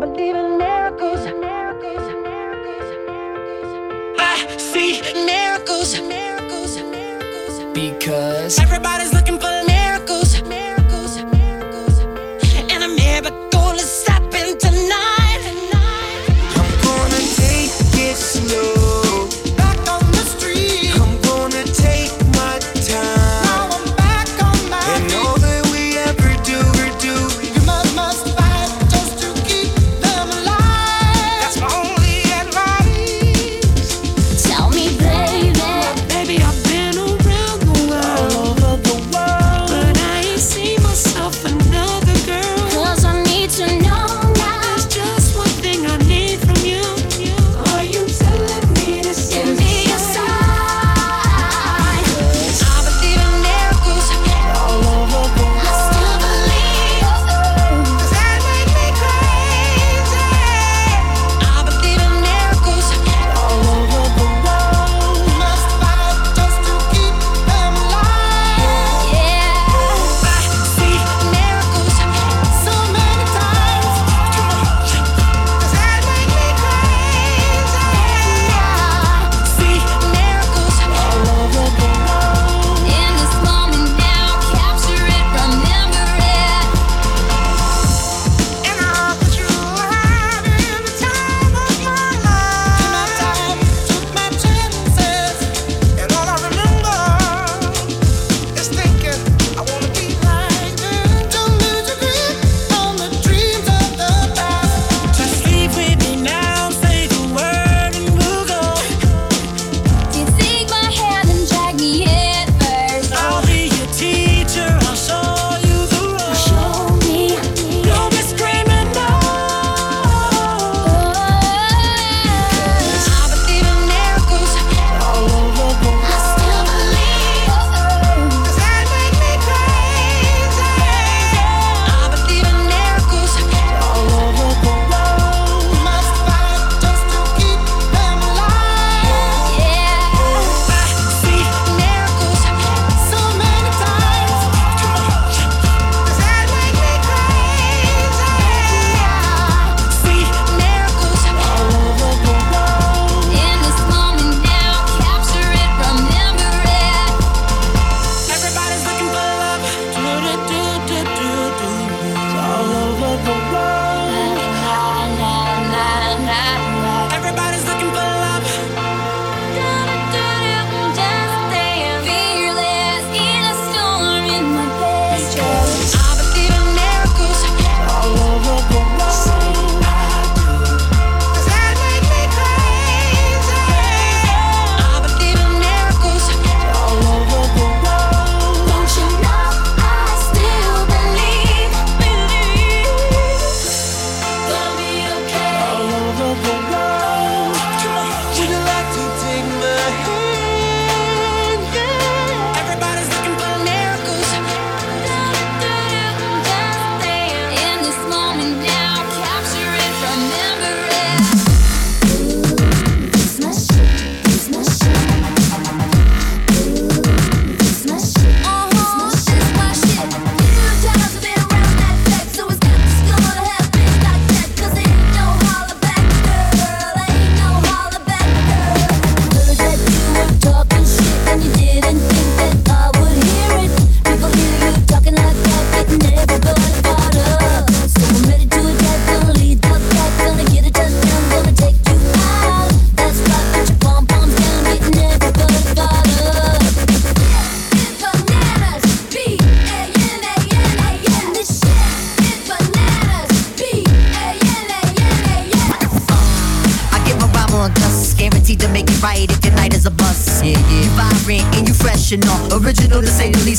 believe in miracles. Miracles. Miracles. I see miracles. Miracles. Because everybody's looking for.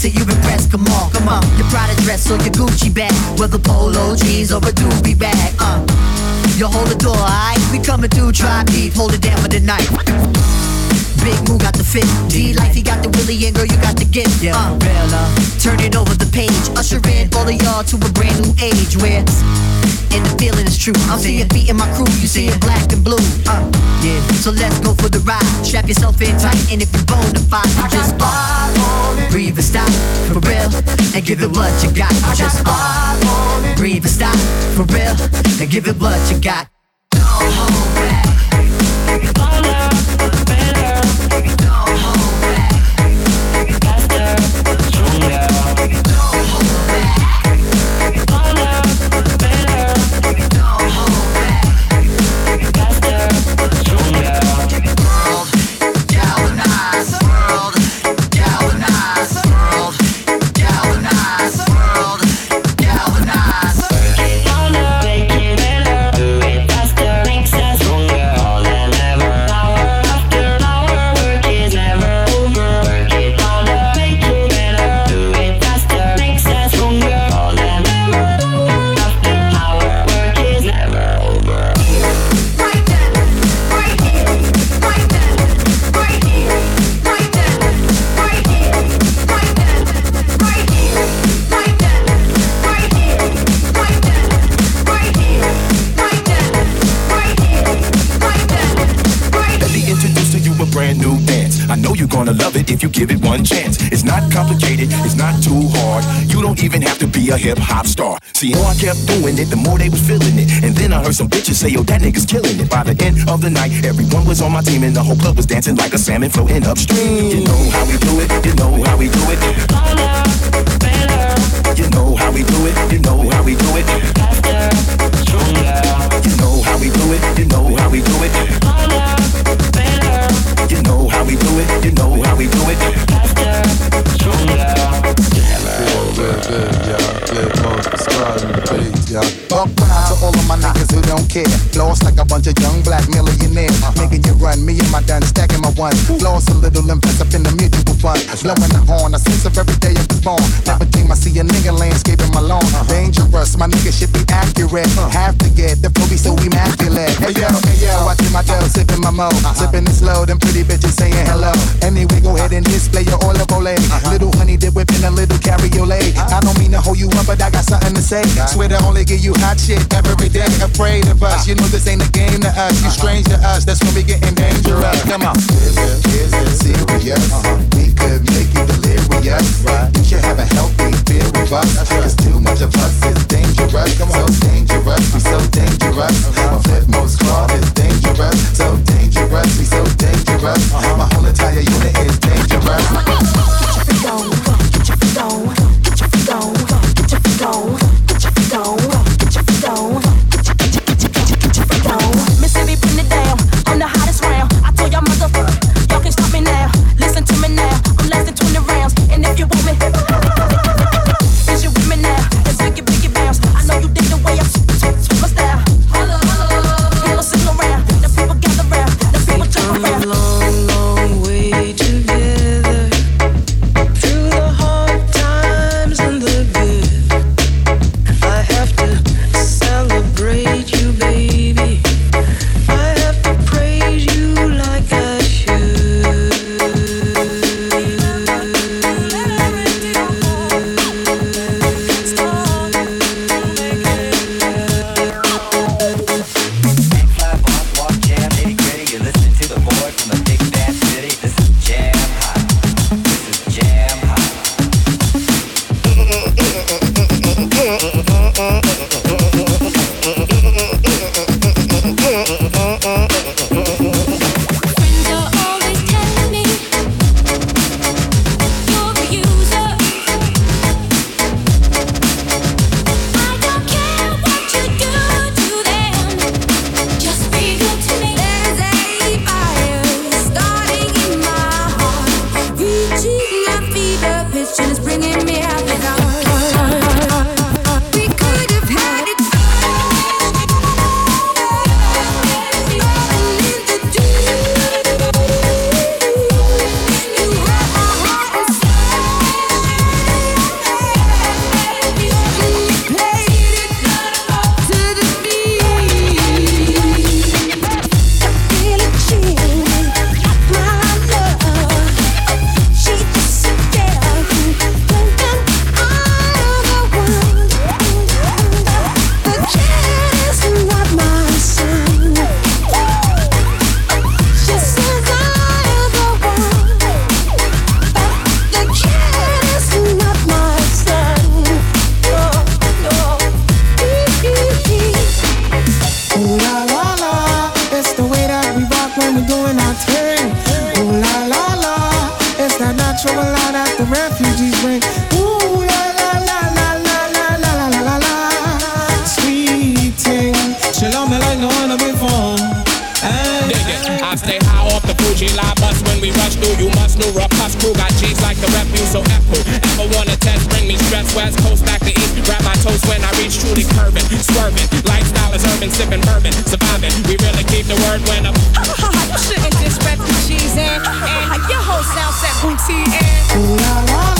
so you impressed. Come on, come on. Your Prada dress or your Gucci bag, whether polo jeans or a doobie bag. Uh, you hold the door, alright? We coming through, try deep, hold it down for the night. Big move, got the 50. Life, he got the Willie, and girl, you got the gift. Yeah, uh, real. Turn it over the page. Usher in all of y'all to a brand new age where. And the feeling is true. I'm seeing feet in my crew, you see it black and blue. Uh, yeah. So let's go for the ride. Strap yourself in tight, and if you're bona fide, just vibe Breathe and stop for real, and give it what you got. Just vibe Breathe and stop for real, and give it what you got. Complicated, it's not too hard. You don't even have to be a hip hop star. See, more I kept doing it, the more they was feeling it. And then I heard some bitches say, yo, that nigga's killing it. By the end of the night, everyone was on my team and the whole club was dancing like a salmon floating upstream. You know how we do it, you know how we do it. You know how we do it, you know how we do it. You know how we do it, you know how we do it. You know how we do it, you know how we do it. Buck wild to all of my niggas don't care. Lost like a bunch of young black millionaires. Uh-huh. Making you run, me and my done stacking my one. Lost a little invest up in the mutual fund. Blowing the horn, a sense of every day I was born. Never dream I see a nigga landscaping my lawn. Uh-huh. Dangerous, my nigga should be accurate. Uh. Have to get the booty so immaculate. Hey yo, hey yo, watching my dough, sipping my mo. Uh-huh. Sipping it slow, them pretty bitches saying hello. Anyway, go ahead and display your olive oil. Little honey dip whipping a little cabriolet. I don't mean to hold you up, but I got something to say. Swear to only give you hot shit every day. Afraid of us, you know this ain't a game to us. You strange to us, that's when we getting dangerous. Come on. Is it, is it serious? We could make you delirious. You should have a healthy live. Stay high off the Fuji live bus when we rush through. You must know rough us crew got G's like the you So F who ever wanna test, bring me stress. West coast back to east, grab my toes when I reach truly curving, swerving. Lifestyle is urban, sipping bourbon, surviving. We really keep the word when I'm. you shouldn't disrespect the G's and, and your whole sound set booty and. Ooh la la.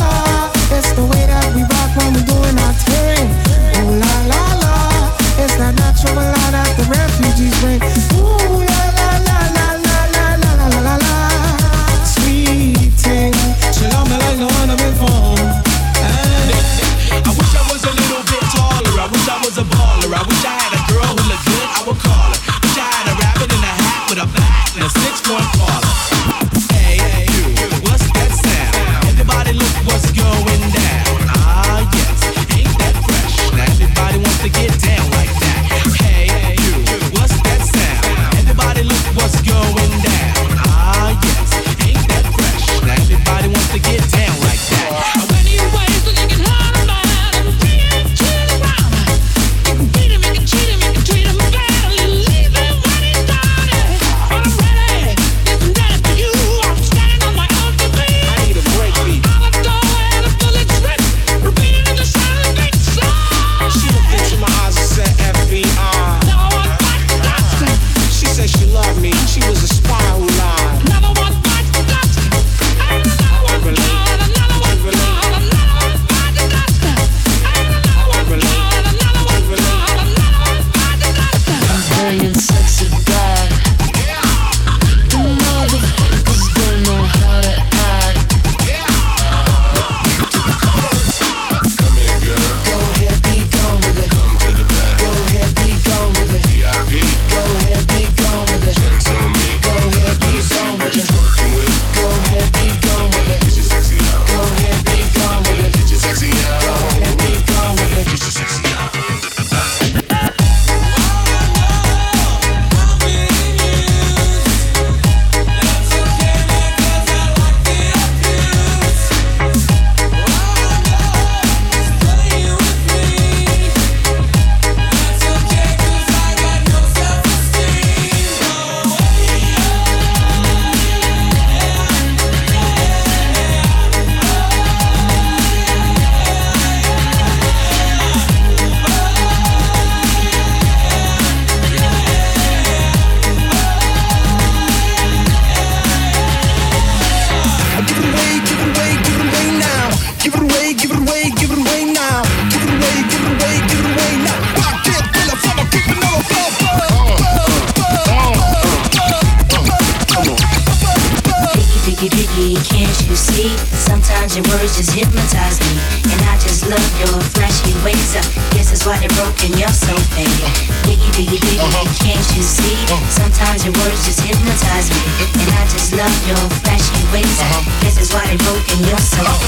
your flashy ways. Uh-huh. This is what I'm broken yourself.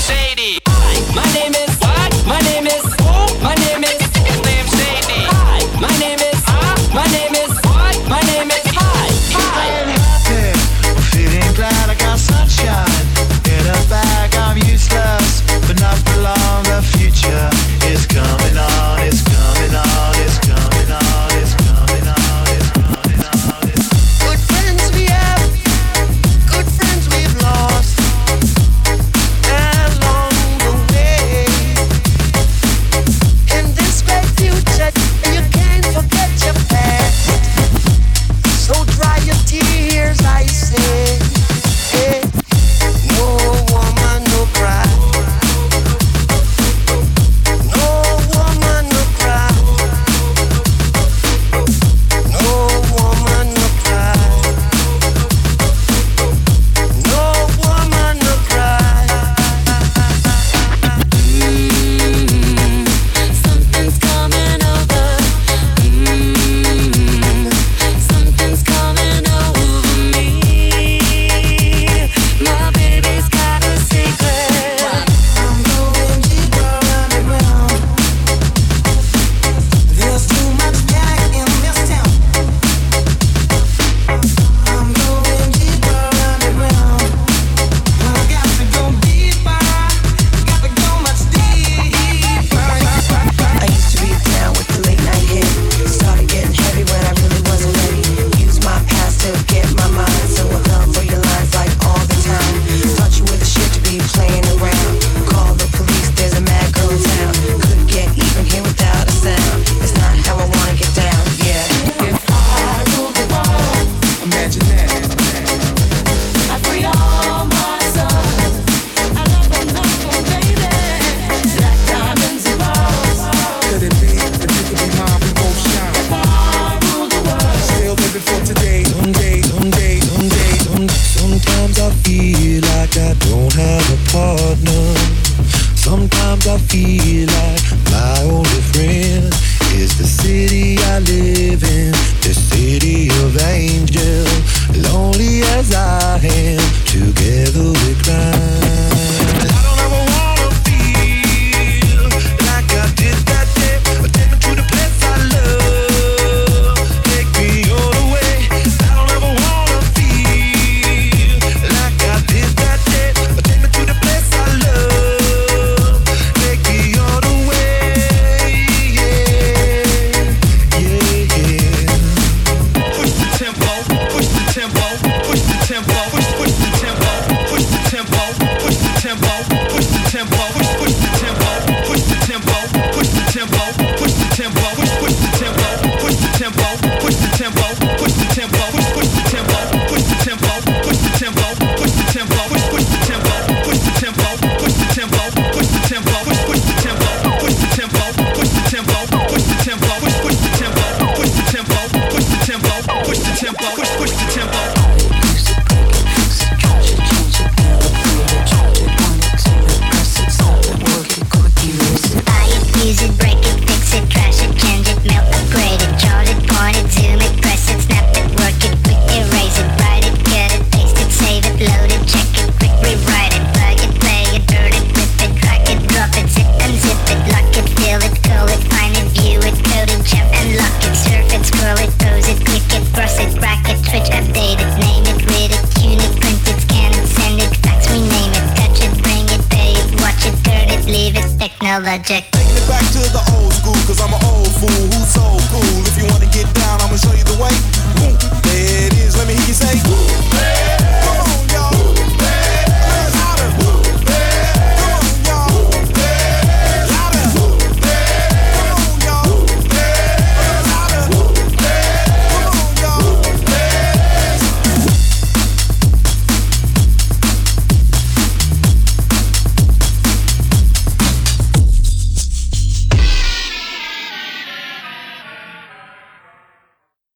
I live in, the city of angels, lonely as I am.